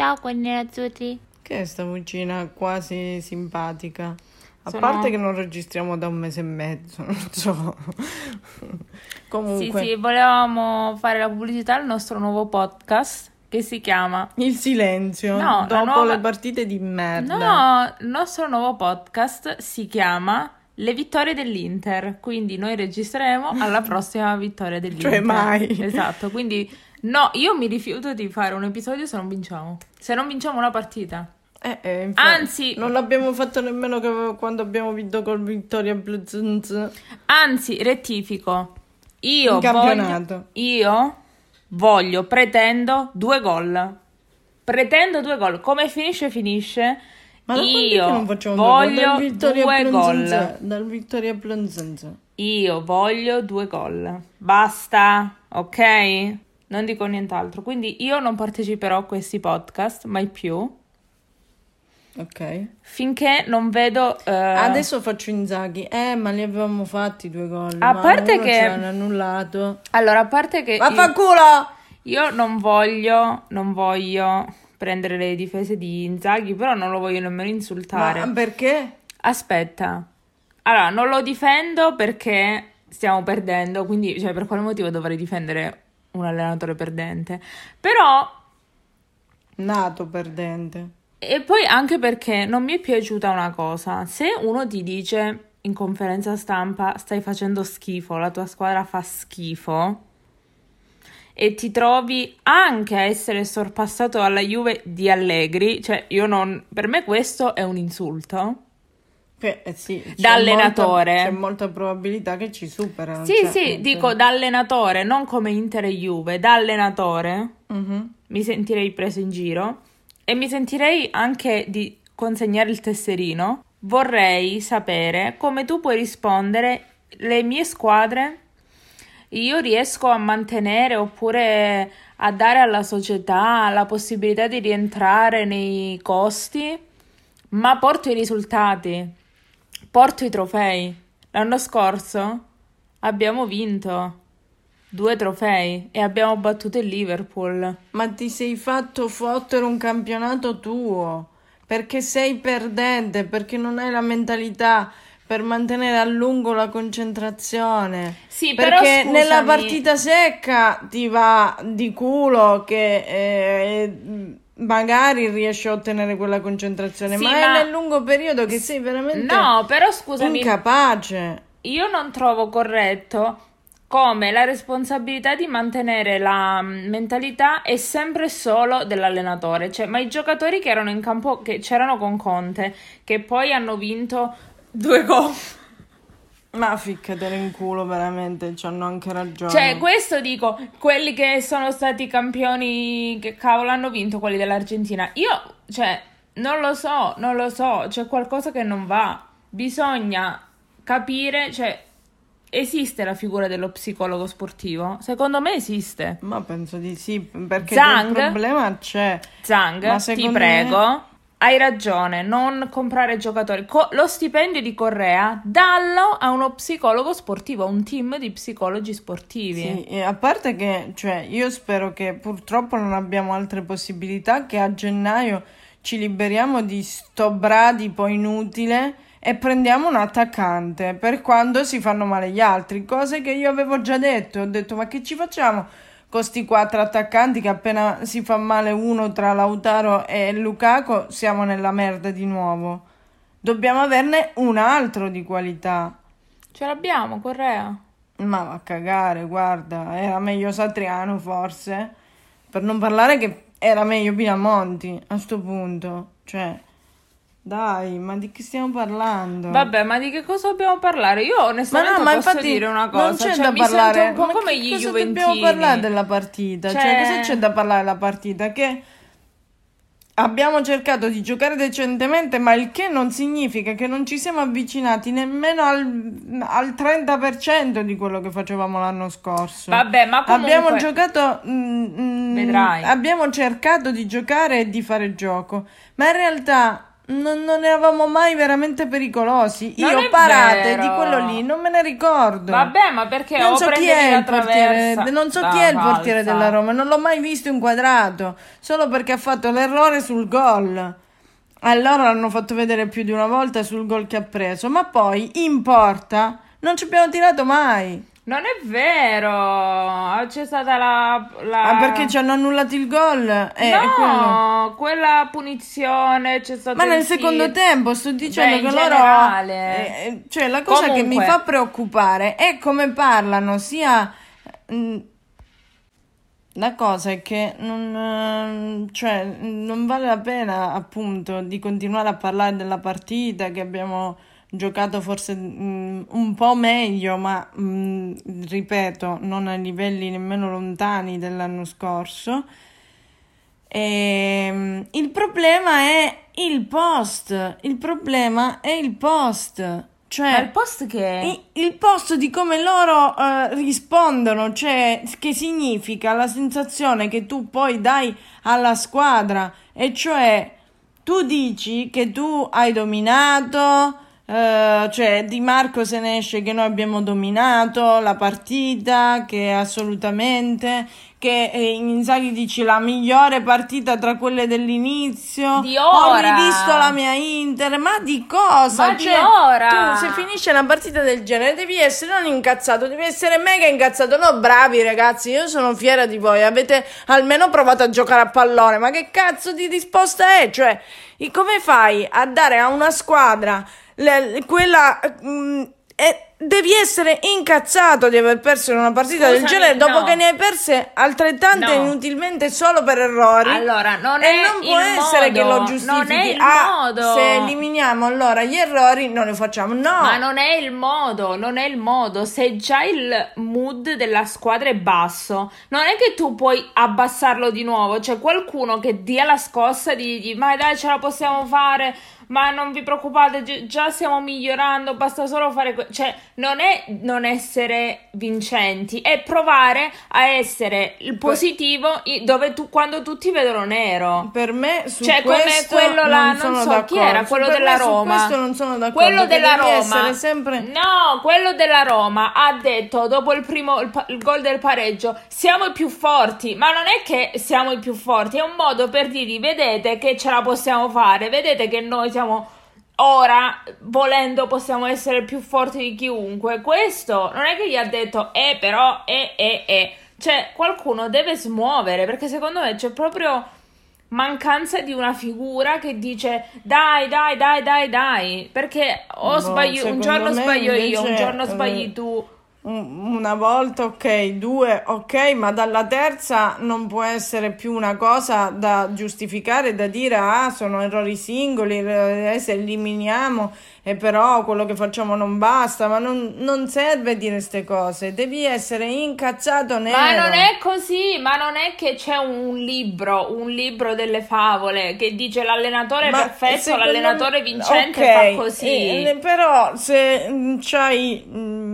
Ciao quelli nerazzurri. Che è sta vocina quasi simpatica? A Sono- parte che non registriamo da un mese e mezzo, non so. Sì, Comunque, sì, volevamo fare la pubblicità al nostro nuovo podcast che si chiama il silenzio No, la dopo nuova- le partite di merda. No, il nostro nuovo podcast si chiama Le vittorie dell'Inter, quindi noi registreremo alla prossima vittoria dell'Inter. Cioè, mai. Esatto, quindi no, io mi rifiuto di fare un episodio se non vinciamo. Se non vinciamo una partita. Eh, eh, infatti, Anzi- non l'abbiamo fatto nemmeno quando abbiamo vinto col Vittoria Bluzz. Anzi, rettifico. Io In campionato. voglio io voglio pretendo due gol. Pretendo due gol. Come finisce finisce. Ma io che non facciamo due gol? voglio due gol. Dal Vittoria Bluzz. Io voglio due gol. Basta, ok? Non dico nient'altro. Quindi io non parteciperò a questi podcast mai più Ok. finché non vedo. eh, Adesso faccio Inzaghi. Eh, ma li avevamo fatti due gol. A ma parte che- ce l'hanno annullato. Allora, a parte che. io- Vaffanculo! Io non voglio, non voglio prendere le difese di Inzaghi, però non lo voglio nemmeno insultare. Ma perché? Aspetta. Allora, non lo difendo perché stiamo perdendo, quindi, cioè, per quale motivo dovrei difendere un allenatore perdente? Però, Nato perdente. e poi anche perché non mi è piaciuta una cosa. Se uno ti dice in conferenza stampa stai facendo schifo, la tua squadra fa schifo, e ti trovi anche a essere sorpassato dalla Juve di Allegri, cioè io non, per me questo è un insulto. Che, eh sì, c'è Da allenatore. molta- c'è molta probabilità che ci supera. non Sì, c'è- sì, non dico da allenatore, non come Inter e Juve, da allenatore Mhm. mi sentirei preso in giro e mi sentirei anche di consegnare il tesserino. Vorrei sapere come tu puoi rispondere le mie squadre io riesco a mantenere oppure a dare alla società la possibilità di rientrare nei costi, ma porto i risultati, porto i trofei. L'anno scorso abbiamo vinto due trofei e abbiamo battuto il Liverpool. Ma ti sei fatto fottere un campionato tuo perché sei perdente, perché non hai la mentalità per mantenere a lungo la concentrazione. Sì, però perché scusami. nella partita secca ti va di culo che eh, magari riesci a ottenere quella concentrazione, Sì, ma, ma- è nel lungo periodo che sei veramente No, però scusami, incapace. io non trovo corretto come la responsabilità di mantenere la mm, mentalità è sempre solo dell'allenatore, cioè, ma i giocatori che erano in campo, che c'erano con Conte, che poi hanno vinto due gol. Ma ficcatelo in culo, veramente, ci hanno anche ragione. Cioè, questo dico, quelli che sono stati campioni, che cavolo hanno vinto quelli dell'Argentina. Io, cioè, non lo so, non lo so, c'è qualcosa che non va. Bisogna capire, cioè, esiste la figura dello psicologo sportivo? Secondo me esiste. Ma penso di sì, perché Zhang? il problema c'è. Zhang, Ma ti prego. Hai ragione, non comprare giocatori. Co- lo stipendio di Correa, dallo a uno psicologo sportivo, a un team di psicologi sportivi. Sì, a parte che, cioè, io spero che purtroppo non abbiamo altre possibilità, che a gennaio ci liberiamo di sto bradipo inutile e prendiamo un attaccante per quando si fanno male gli altri, cose che io avevo già detto. Ho detto, ma che ci facciamo con sti quattro attaccanti che appena si fa male uno tra Lautaro e Lukaku siamo nella merda di nuovo. Dobbiamo averne un altro di qualità. Ce l'abbiamo, Correa. Ma va a cagare, guarda, era meglio Satriano forse. Per non parlare che era meglio Pinamonti a sto punto. Cioè, dai, ma di che stiamo parlando? Vabbè, ma di che cosa dobbiamo parlare? Io onestamente ma posso infatti dire una cosa, non c'è cioè, da mi parlare. sento un po' Ma come gli cosa Juventini. dobbiamo parlare della partita? Cioè, Cioè- cosa c'è da parlare della partita? Che abbiamo cercato di giocare decentemente, ma il che non significa che non ci siamo avvicinati nemmeno al, al 30% di quello che facevamo l'anno scorso. Vabbè, ma comunque Abbiamo giocato. mm, mm, Vedrai. Abbiamo cercato di giocare e di fare gioco, ma in realtà non, non eravamo mai veramente pericolosi. Non Io parate vero. di quello lì, non me ne ricordo. Vabbè, ma perché non so chi è il portiere, non so chi è il portiere della Roma, non l'ho mai visto inquadrato, solo perché ha fatto l'errore sul gol. Allora l'hanno fatto vedere più di una volta sul gol che ha preso, ma poi in porta non ci abbiamo tirato mai. Non è vero, c'è stata la... la... Ah, perché ci hanno annullato il gol? Eh, no, quella punizione c'è stata Ma nel secondo tir- tempo sto dicendo Beh, che loro. generale. eh, eh, cioè, la cosa che mi Comunque. fa preoccupare è come parlano sia. mm, La cosa è che non, eh, cioè, non vale la pena appunto di continuare a parlare della partita che abbiamo giocato forse mm, un po' meglio, ma mm, ripeto, non a livelli nemmeno lontani dell'anno scorso. Ehm, il problema è il post. Il problema è il post. Ma Cioè, il post che... il posto di come loro eh, rispondono, cioè che significa la sensazione che tu poi dai alla squadra, e cioè tu dici che tu hai dominato, eh, cioè Di Marco se ne esce che noi abbiamo dominato la partita, che assolutamente, che eh, Inzaghi dici la migliore partita tra quelle dell'inizio, Di ho ora. rivisto la mia Inter, ma di cosa? Ma di Cioè, ora. tu se finisce una partita del genere devi essere non incazzato, devi essere mega incazzato. No, bravi ragazzi, io sono fiera di voi. Avete almeno provato a giocare a pallone. Ma che cazzo di risposta è? Cioè, come fai a dare a una squadra quella. mm, e devi essere incazzato di aver perso in una partita del Scusami, genere dopo no. che ne hai perse altrettante No. inutilmente solo per errori. Allora, non e non può essere modo, che lo non giustifichi. è il Ah, modo. se eliminiamo allora gli errori, non li facciamo. No, Ma non è il modo, non è il modo. Se già il mood della squadra è basso, non è che tu puoi abbassarlo di nuovo. C'è qualcuno che dia la scossa di, di ma dai, ce la possiamo fare. Ma non vi preoccupate, gi- già stiamo migliorando, basta solo fare... que-". Cioè, non è non essere vincenti, è provare a essere il positivo dove tu, quando tutti vedono nero. Per me su Cioè, come quello là, non, non, so d'accordo. chi era, quello Per della Roma. questo non sono d'accordo. Quello della Roma. sempre No, quello della Roma ha detto dopo il primo il, il gol del pareggio siamo i più forti, ma non è che siamo i più forti, è un modo per dirgli vedete che ce la possiamo fare, vedete che noi siamo ora volendo possiamo essere più forti di chiunque. Questo non è che gli ha detto eh però eh eh eh. Cioè, qualcuno deve smuovere perché secondo me c'è proprio mancanza di una figura che dice dai, dai, dai, dai, dai. Perché o Boh, sbaglio, un giorno sbaglio io, un invece, giorno sbagli eh, tu. Un- una volta ok, due ok, ma dalla terza non può essere più una cosa da giustificare, da dire ah sono errori singoli, eh, se eliminiamo e però quello che facciamo non basta, ma non, non serve dire queste cose, devi essere incazzato nero. Ma non è così, ma non è che c'è un libro, un libro delle favole che dice l'allenatore Ma perfetto, l'allenatore vincente ok, fa così. eh, però se mm, c'hai mm,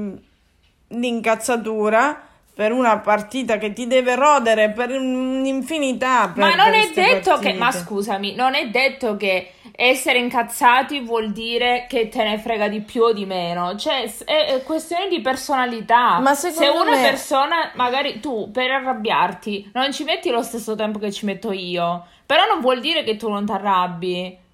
l'incazzatura per una partita che ti deve rodere per un'infinità Ma per non è detto che, partite. ma scusami, non è detto che essere incazzati vuol dire che te ne frega di più o di meno. Cioè, è, è questione di personalità. Ma Se secondo una me- persona, magari tu, per arrabbiarti, non ci metti lo stesso tempo che ci metto io, però non vuol dire che tu non ti arrabbi.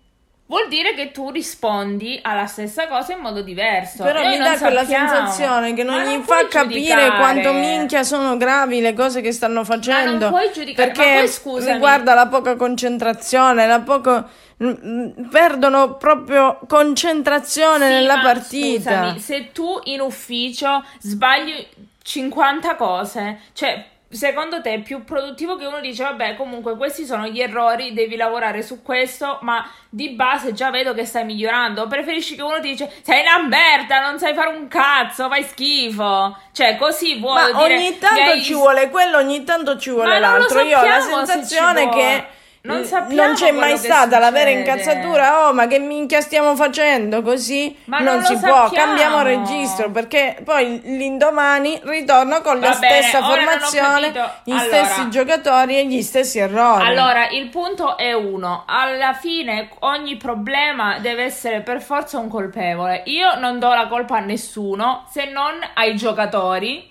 Vuol dire che tu rispondi alla stessa cosa in modo diverso. Però Noi mi non dà quella sensazione che non Ma gli non fa capire giudicare. quanto minchia sono gravi le cose che stanno facendo. puoi giudicare, ma Perché poi scusami. riguarda la poca concentrazione, la poco mm, mm, perdono proprio concentrazione Sì, nella ma partita. Scusami, se tu in ufficio sbagli 50 cose, cioè secondo te è più produttivo che uno dice vabbè comunque questi sono gli errori, devi lavorare su questo, ma di base già vedo che stai migliorando. O preferisci che uno ti dice sei una merda, non sai fare un cazzo, fai schifo. Cioè così vuoi Ma dire ogni tanto hai- ci vuole quello, ogni tanto ci vuole Ma l'altro. Io ho la se sensazione vuole. che non Eh, sappiamo non c'è mai stata la vera incazzatura. Oh, ma che minchia stiamo facendo così? Ma non, non si può. Cambiamo registro perché poi l'indomani ritorno con la Va bene, stessa formazione, gli Allora. stessi giocatori e gli stessi errori. Allora, il punto è uno. Alla fine ogni problema deve essere per forza un colpevole. Io non do la colpa a nessuno se non ai giocatori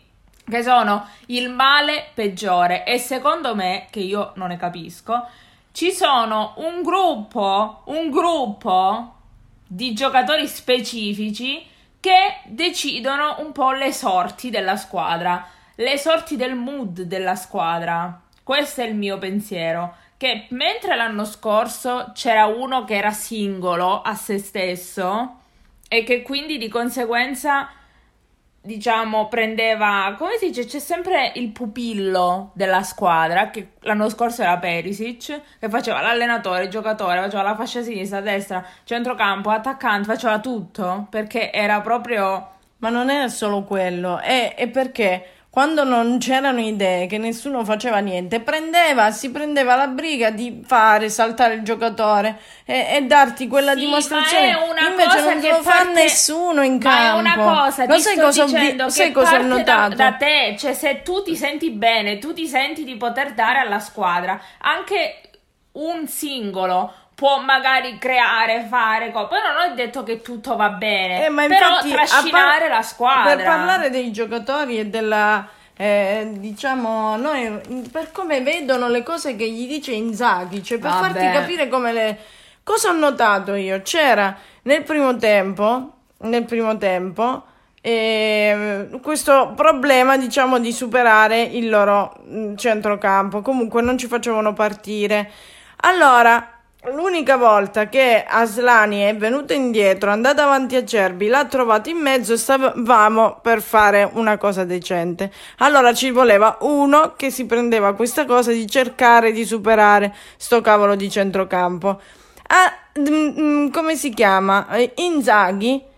che sono il male peggiore e secondo me, che io non ne capisco, ci sono un gruppo, un gruppo di giocatori specifici che decidono un po' le sorti della squadra, le sorti del mood della squadra. Questo è il mio pensiero. Che mentre l'anno scorso c'era uno che era singolo a se stesso e che quindi di conseguenza diciamo, prendeva, come si dice, c'è sempre il pupillo della squadra, che l'anno scorso era Perisic, che faceva l'allenatore, il giocatore, faceva la fascia sinistra, destra, centrocampo, attaccante, faceva tutto, perché era proprio... Ma non è solo quello, è, è perché quando non c'erano idee, che nessuno faceva niente, prendeva, si prendeva la briga di fare saltare il giocatore e, e darti quella Sì, dimostrazione. ma è una Invece cosa non che lo fa parte- nessuno in Ma è campo. una cosa, Lo sai cosa ho vi- dicendo sai cosa ho parte da, notato? da te, cioè se tu ti senti bene, tu ti senti di poter dare alla squadra, anche un singolo può magari creare, fare cose. Poi non ho detto che tutto va bene, Eh, ma però infatti, trascinare par- la squadra. Per parlare dei giocatori e della. eh, diciamo, noi, per come vedono le cose che gli dice Inzaghi, cioè per Vabbè. farti capire come le. Cosa ho notato io? C'era nel primo tempo, nel primo tempo, eh, questo problema, diciamo, di superare il loro mm, centrocampo. Comunque non ci facevano partire. Allora, l'unica volta che Aslani è venuto indietro, è andato avanti a Cerbi, l'ha trovato in mezzo e stavamo per fare una cosa decente. Allora ci voleva uno che si prendeva questa cosa di cercare di superare sto cavolo di centrocampo. Ah, mm, mm, come si chiama? Eh, Inzaghi.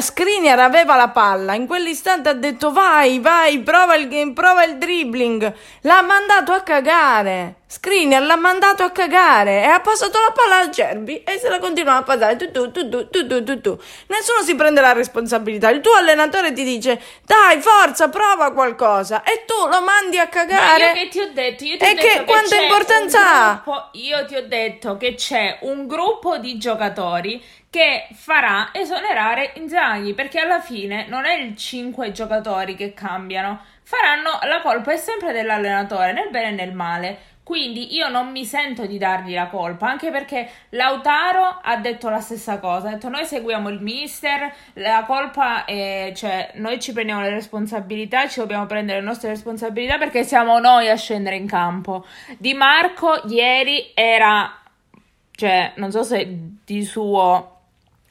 Skriniar aveva la palla, in quell'istante ha detto vai, vai, prova il, prova il dribbling. L'ha mandato a cagare. Screener l'ha mandato a cagare e ha passato la palla al Gerbi e se la continua a passare. Tu, tu, tu, tu, tu, tu, tu. Nessuno si prende la responsabilità. Il tuo allenatore ti dice: Dai, forza, prova qualcosa. E tu lo mandi a cagare. Ma io che ti ho detto? Io ti e ho che, quanta importanza ha? Io ti ho detto che c'è un gruppo di giocatori che farà esonerare Inzaghi perché alla fine non è il 5 giocatori che cambiano. Faranno la colpa è sempre dell'allenatore, nel bene e nel male. Quindi io non mi sento di dargli la colpa, anche perché Lautaro ha detto la stessa cosa, ha detto noi seguiamo il mister, la colpa è, cioè noi ci prendiamo le responsabilità, ci dobbiamo prendere le nostre responsabilità perché siamo noi a scendere in campo. Di Marco ieri era, cioè non so se di suo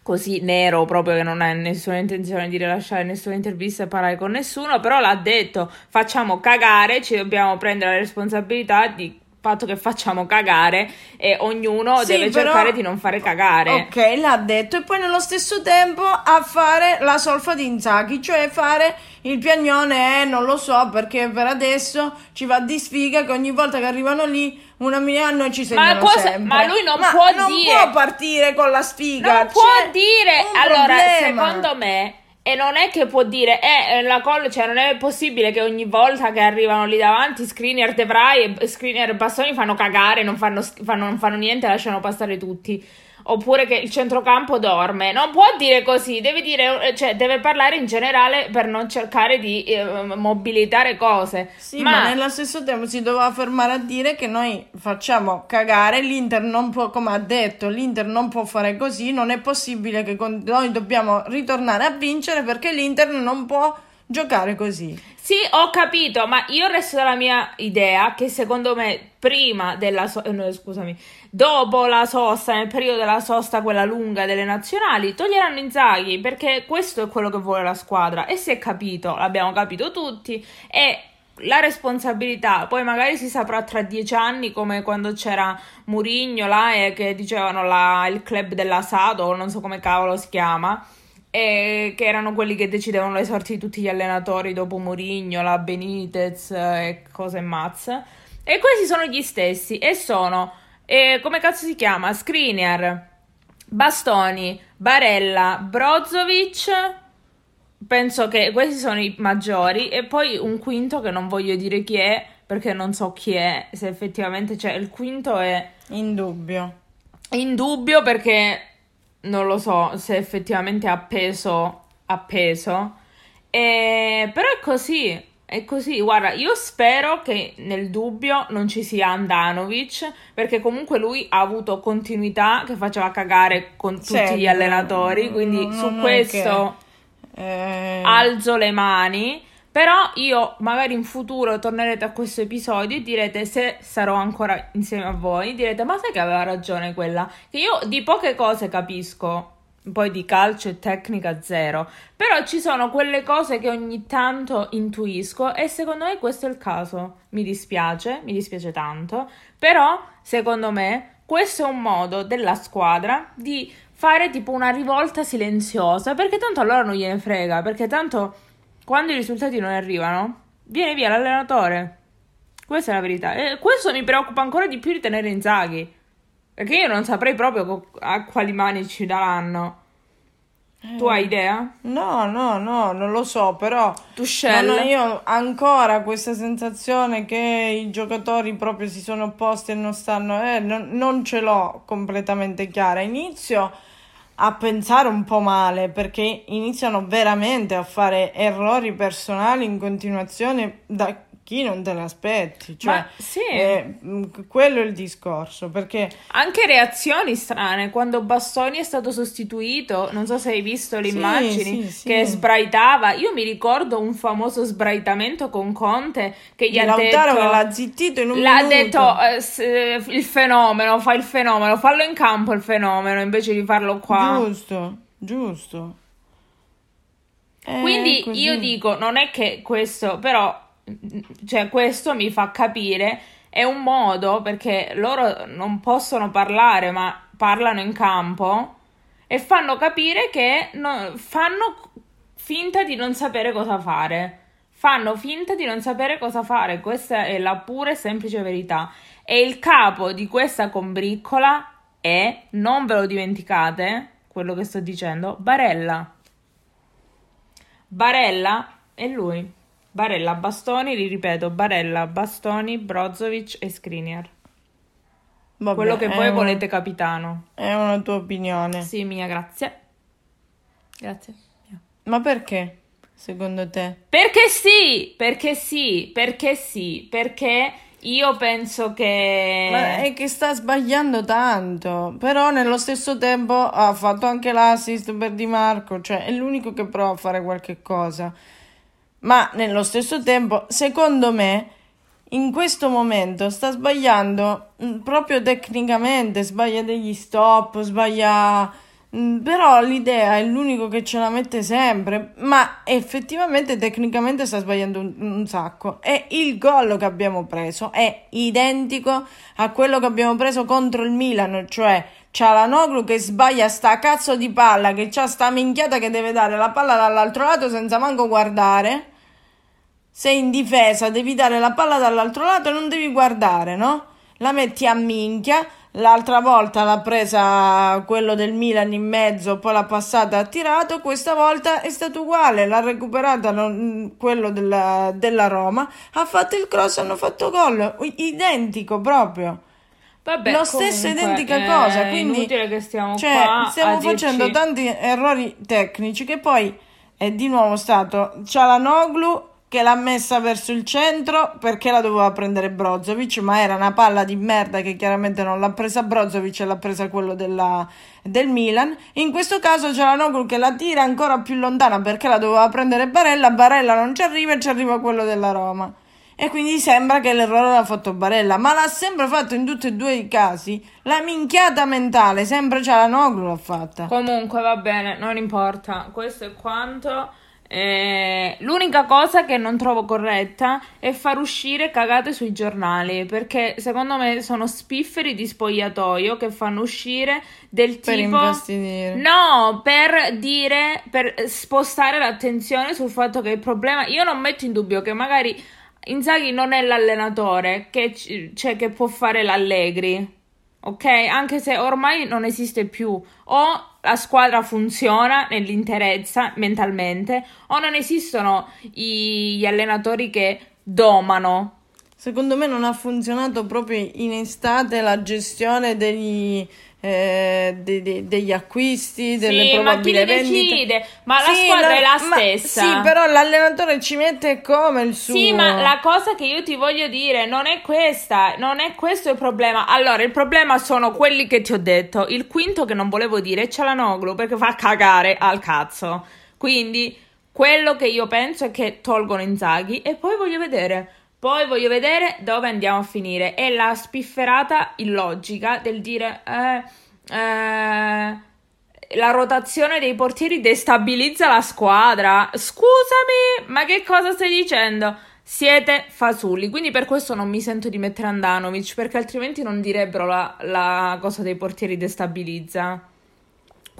così nero proprio che non ha nessuna intenzione di rilasciare nessuna intervista e parlare con nessuno, però l'ha detto, facciamo cagare, ci dobbiamo prendere la responsabilità di fatto che facciamo cagare e ognuno Sì, deve però- cercare di non fare cagare. Ok, l'ha detto e poi nello stesso tempo a fare la solfa di Inzaghi, cioè fare il piagnone, eh, non lo so perché per adesso ci va di sfiga che ogni volta che arrivano lì una noi ci segnano cosa- sempre. ma lui non Ma può non dire- può partire con la sfiga. Non può dire, allora, problema. secondo me, e non è che può dire, eh, eh, la call, cioè non è possibile che ogni volta che arrivano lì davanti, Screener, De Vrij e Screener Bastoni fanno cagare, non fanno, fanno- non fanno niente, lasciano passare tutti. Oppure che il centrocampo dorme. Non può dire così, deve dire, cioè, deve parlare in generale per non cercare di eh, mobilitare cose. Sì, ma... nello stesso tempo si doveva fermare a dire che noi facciamo cagare, l'Inter non può, come ha detto, l'Inter non può fare così, non è possibile che con- noi dobbiamo ritornare a vincere perché l'Inter non può giocare così. Sì, ho capito, ma io resto dalla mia idea che secondo me prima della so- eh, no, scusami, dopo la sosta, nel periodo della sosta quella lunga delle nazionali, toglieranno Inzaghi perché questo è quello che vuole la squadra. E si è capito, l'abbiamo capito tutti e la responsabilità, poi magari si saprà tra dieci anni come quando c'era Murigno là e che dicevano la- il club dell'Asado o non so come cavolo si chiama e che erano quelli che decidevano le sorti di tutti gli allenatori dopo Mourinho, la Benitez eh, e cose mazze. E questi sono gli stessi e sono E come cazzo si chiama? Skriniar, Bastoni, Barella, Brozovic. Penso che questi sono i maggiori. E poi un quinto che non voglio dire chi è, perché non so chi è, se effettivamente c'è. Il quinto è... In dubbio. In dubbio perché non lo so se effettivamente ha peso, ha peso. E... Però è così, è così. Guarda, io spero che nel dubbio non ci sia Andanovic, perché comunque lui ha avuto continuità che faceva cagare con tutti Sì, gli allenatori, quindi non- su non è questo Eh, alzo le mani. Però io magari in futuro tornerete a questo episodio e direte, se sarò ancora insieme a voi, direte, ma sai che aveva ragione quella? Che io di poche cose capisco, poi di calcio e tecnica zero, però ci sono quelle cose che ogni tanto intuisco e secondo me questo è il caso. Mi dispiace, mi dispiace tanto, però secondo me questo è un modo della squadra di fare tipo una rivolta silenziosa, perché tanto allora non gliene frega, perché tanto quando i risultati non arrivano, viene via l'allenatore. Questa è la verità. E questo mi preoccupa ancora di più di tenere Inzaghi. Perché io non saprei proprio a quali mani ci daranno. Tu hai idea? No, no, no, non lo so, però non ho io ancora questa sensazione che i giocatori proprio si sono opposti e non stanno, eh, non, non ce l'ho completamente chiara. Inizio a pensare un po' male perché iniziano veramente a fare errori personali in continuazione da chi non te l'aspetti. Cioè, Ma sì. eh, mh, quello è il discorso, perché Anche reazioni strane. Quando Bastoni è stato sostituito, non so se hai visto le Sì, immagini, sì, che sbraitava. Io mi ricordo un famoso sbraitamento con Conte che gli ha Lautaro detto... l'ha zittito in un L'ha minuto. detto eh, eh, il fenomeno, fa il fenomeno, fallo in campo il fenomeno invece di farlo qua. Giusto, giusto. Eh, Quindi così. io dico, non è che questo, però, mm, cioè questo mi fa capire, è un modo perché loro non possono parlare, ma parlano in campo e fanno capire che no- fanno finta di non sapere cosa fare. Fanno finta di non sapere cosa fare, questa è la pura e semplice verità. E il capo di questa combriccola è, non ve lo dimenticate, quello che sto dicendo, Barella. Barella e lui. Barella, Bastoni, li ripeto, Barella, Bastoni, Brozovic e Skriniar. Vabbè, Quello che voi un- volete capitano. È una tua opinione. Sì, mia, grazie. Grazie. Ma perché, secondo te? Perché sì, perché sì, perché sì, perché io penso che... Ma è che sta sbagliando tanto. Però nello stesso tempo ha fatto anche l'assist per Di Marco. Cioè, è l'unico che prova a fare qualche cosa. Ma nello stesso tempo, secondo me, in questo momento sta sbagliando mm, proprio tecnicamente. Sbaglia degli stop, sbaglia. mm, Però l'idea è l'unico che ce la mette sempre, ma effettivamente tecnicamente sta sbagliando un, un sacco. E il gol che abbiamo preso è identico a quello che abbiamo preso contro il Milan, cioè Cialanoglu che sbaglia sta cazzo di palla, che c'ha sta minchiata che deve dare la palla dall'altro lato senza manco guardare. Sei in difesa, devi dare la palla dall'altro lato e non devi guardare, no? La metti a minchia. L'altra volta l'ha presa quello del Milan in mezzo, poi l'ha passata e ha tirato. Questa volta è stato uguale, l'ha recuperata non- quello della, della Roma. Ha fatto il cross, hanno fatto gol. Identico proprio. Vabbè, Lo stesso identica è cosa, quindi inutile che stiamo cioè, stiamo a dirci- facendo tanti errori tecnici che poi è di nuovo stato Cialanoglu che l'ha messa verso il centro perché la doveva prendere Brozovic, ma era una palla di merda che chiaramente non l'ha presa Brozovic e l'ha presa quello della- del Milan. In questo caso Cialanoglu che la tira ancora più lontana perché la doveva prendere Barella, Barella non ci arriva e ci arriva quello della Roma. E quindi sembra che l'errore l'ha fatto Barella, ma l'ha sempre fatto in tutti e due i casi. La minchiata mentale, sempre Cialanoglu l'ha fatta. Comunque va bene, non importa, questo è quanto. Eh, l'unica cosa che non trovo corretta è far uscire cagate sui giornali perché secondo me sono spifferi di spogliatoio che fanno uscire del Per tipo infastidire. no per dire per spostare l'attenzione sul fatto che il problema io non metto in dubbio che magari Inzaghi non è l'allenatore che, c- cioè, che può fare l'Allegri ok? Anche se ormai non esiste più. O la squadra funziona nell'interezza mentalmente, o non esistono i- gli allenatori che domano. Secondo me non ha funzionato proprio in estate la gestione degli, eh, de- de- degli acquisti, delle Sì, ma chi probabili le vendite. decide? Ma la Sì, squadra no, è la ma- stessa. Sì, però l'allenatore ci mette come il suo. Sì, ma la cosa che io ti voglio dire non è questa, non è questo il problema. Allora, il problema sono quelli che ti ho detto. Il quinto che non volevo dire è Cialanoglu perché fa cagare al cazzo. Quindi, quello che io penso è che tolgono Inzaghi e poi voglio vedere. Poi voglio vedere dove andiamo a finire. È la spifferata illogica del dire... eh, eh, la rotazione dei portieri destabilizza la squadra. Scusami, ma che cosa stai dicendo? Siete fasulli, quindi per questo non mi sento di mettere Andanovic, perché altrimenti non direbbero la, la cosa dei portieri destabilizza.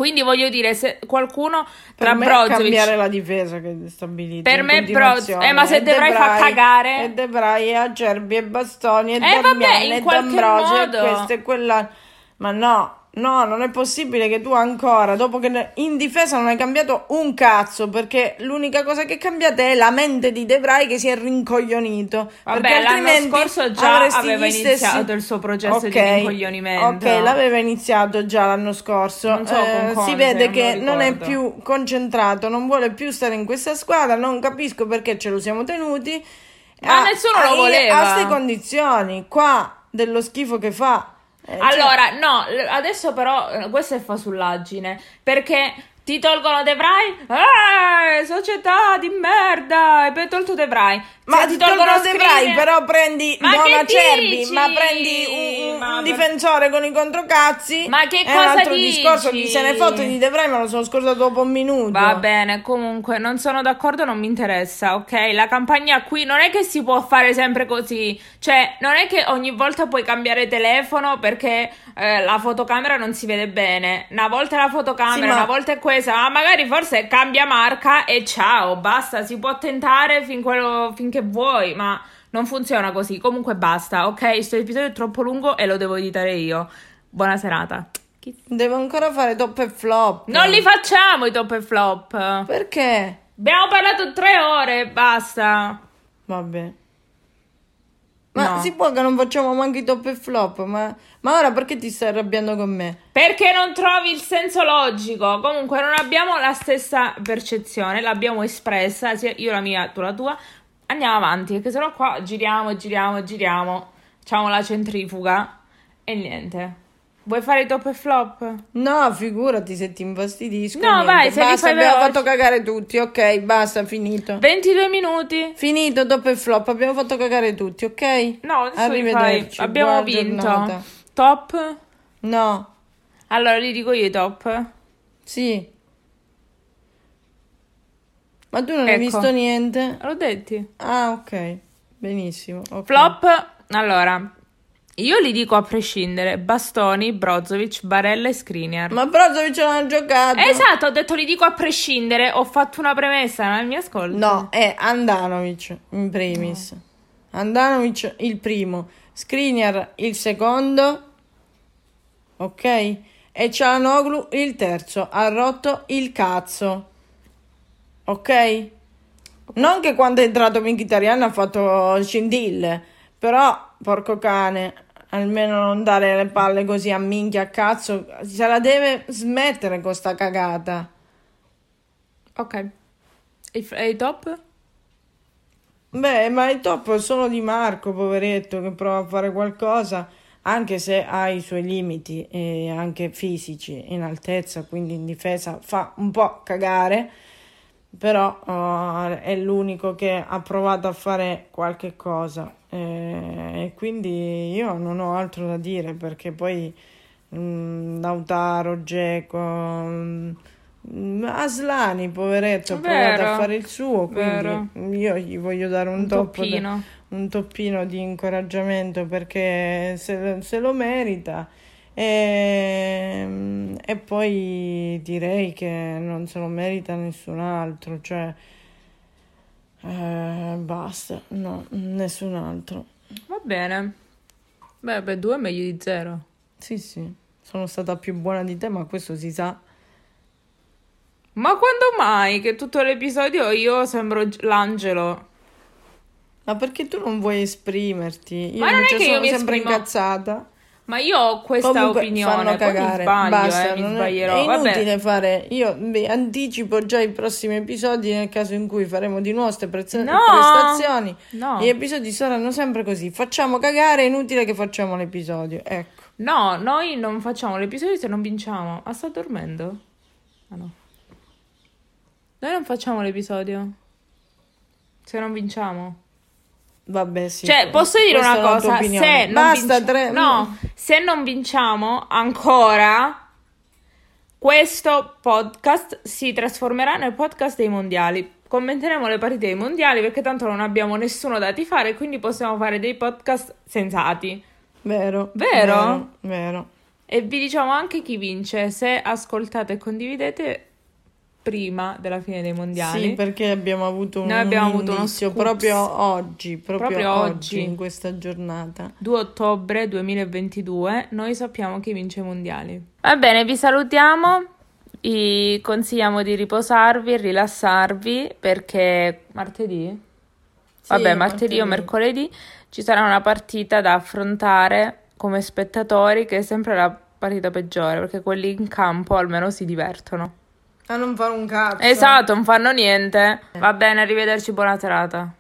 Quindi voglio dire, se qualcuno Per tra me è Brozovic cambiare la difesa che stabilizza. Per in me continuazione. Broz- eh, ma se E De Vrij fa cagare- E De Vrij, e Acerbi, e Bastoni, e Eh, vabbè, Damiani, in e D'Ambrosio, e modo. questo e quella... Ma no, no, non è possibile che tu ancora, dopo che in difesa non hai cambiato un cazzo, perché l'unica cosa che è cambiata è la mente di De Vrij che si è rincoglionito. Vabbè, perché l'anno scorso già aveva gli stessi- iniziato il suo processo di Ok, rincoglionimento. Ok, l'aveva iniziato già l'anno scorso. Non so Eh, si vede non che non è più concentrato, non vuole più stare in questa squadra. Non capisco perché ce lo siamo tenuti. Ma nessuno lo a- voleva. A queste condizioni, qua dello schifo che fa. Eh, cioè- Allora, no, l- adesso però eh, questa è fasullaggine, perché ti tolgono De Vrij? Eh, società di merda, hai tolto De Vrij. Ma Se ti tolgono De Vrij, Skriniar- però prendi Ma Buona che Cerbi, dici? ma prendi un, un- Ma un per- difensore con i controcazzi. Ma che è cosa un altro dici? discorso. Chi se ne fotte di De Vrij me lo sono scordato dopo un minuto. Va bene, comunque non sono d'accordo, non mi interessa, ok? La campagna qui non è che si può fare sempre così, cioè non è che ogni volta puoi cambiare telefono perché eh, la fotocamera non si vede bene. Una volta è la fotocamera, Sì, ma- una volta è questa, ma magari forse cambia marca e ciao, basta, si può tentare fin quello- finché vuoi, ma non funziona così. Comunque basta, ok? Questo episodio è troppo lungo e lo devo editare io. Buona serata. Devo ancora fare top e flop. Non li facciamo i top e flop. Perché? Abbiamo parlato tre ore, basta. Vabbè. Ma No. si può che non facciamo manco i top e flop, ma, ma ora perché ti stai arrabbiando con me? Perché non trovi il senso logico? Comunque non abbiamo la stessa percezione, l'abbiamo espressa, sia io la mia, tu la tua. Andiamo avanti, perché sennò qua giriamo, giriamo, giriamo. Facciamo la centrifuga e niente. Vuoi fare i top e flop? No, figurati se ti infastidisco. No, niente. vai, se li basta, fai abbiamo veloci. fatto cagare tutti, ok, basta, finito. 22 minuti. Finito, top e flop, abbiamo fatto cagare tutti, ok? No, adesso li fai. Arrivederci, Abbiamo buona vinto. giornata. Top? No, Allora li dico io i top. sì. Ma tu non hai Ecco. visto niente? L'ho detti. Ah, ok, benissimo. ok. Flop, allora, io li dico a prescindere, Bastoni, Brozovic, Barella e Skriniar. Ma Brozovic non ha giocato. Esatto, ho detto li dico a prescindere, ho fatto una premessa nel mio ascolto. No, è Andanovic in primis. Andanovic il primo, Skriniar il secondo, ok? E Cialanoglu il terzo. Ha rotto il cazzo, ok? Non che quando è entrato Mkhitaryan ha fatto scintille, però, porco cane, almeno non dare le palle così a minchia a cazzo, se la deve smettere con sta cagata. Ok. E i, e i top? Beh, ma il top sono di Marco, poveretto, che prova a fare qualcosa, anche se ha i suoi limiti, eh, anche fisici, in altezza, quindi in difesa fa un po' cagare, però eh, è l'unico che ha provato a fare qualche cosa. eh, E quindi io non ho altro da dire, perché poi mm, Lautaro, Geco... mm, Aslani, poveretto, ha provato Vero, a fare il suo, vero. quindi io gli voglio dare un, Un toppino. un toppino di incoraggiamento perché se, se lo merita. E, e poi direi che non se lo merita nessun altro, cioè eh, basta, no, nessun altro. Va bene. Beh, beh, due è meglio di zero. Sì, sì, sono stata più buona di te, ma questo si sa. Ma quando mai che tutto l'episodio io sembro l'angelo? Ma perché tu non vuoi esprimerti? Io Ma non è che io sono mi sempre esprimo- incazzata. Ma io ho questa Comunque opinione, fanno poi mi cagare. sbaglio, Basta, eh, mi è- sbaglierò. è Vabbè. inutile fare. Io beh, anticipo già i prossimi episodi nel caso in cui faremo di nuovo queste preze- No! prestazioni. No. Gli episodi saranno sempre così. Facciamo cagare, è inutile che facciamo l'episodio. Ecco. No, noi non facciamo l'episodio se non vinciamo. Ah, sta dormendo? Ah no. Noi non facciamo l'episodio se non vinciamo. Vabbè, sì. Cioè, posso dire Questa una cosa? Se non Basta vinci- tre. No, se non vinciamo ancora, questo podcast si trasformerà nel podcast dei mondiali. Commenteremo le partite dei mondiali perché tanto non abbiamo nessuno da tifare, quindi possiamo fare dei podcast sensati. Vero. Vero? Vero. vero. E vi diciamo anche chi vince se ascoltate e condividete prima della fine dei mondiali. Sì, perché abbiamo avuto un, Noi abbiamo un avuto uno scoops. proprio oggi, proprio, Proprio oggi, oggi. in questa giornata. 2 ottobre 2022, noi sappiamo chi vince i mondiali. Va bene, vi salutiamo. Vi consigliamo di riposarvi e rilassarvi perché martedì, vabbè, martedì o mercoledì ci sarà una partita da affrontare come spettatori che è sempre la partita peggiore perché quelli in campo almeno si divertono. A non fare un cazzo. Esatto, non fanno niente. Va bene, arrivederci, buona serata.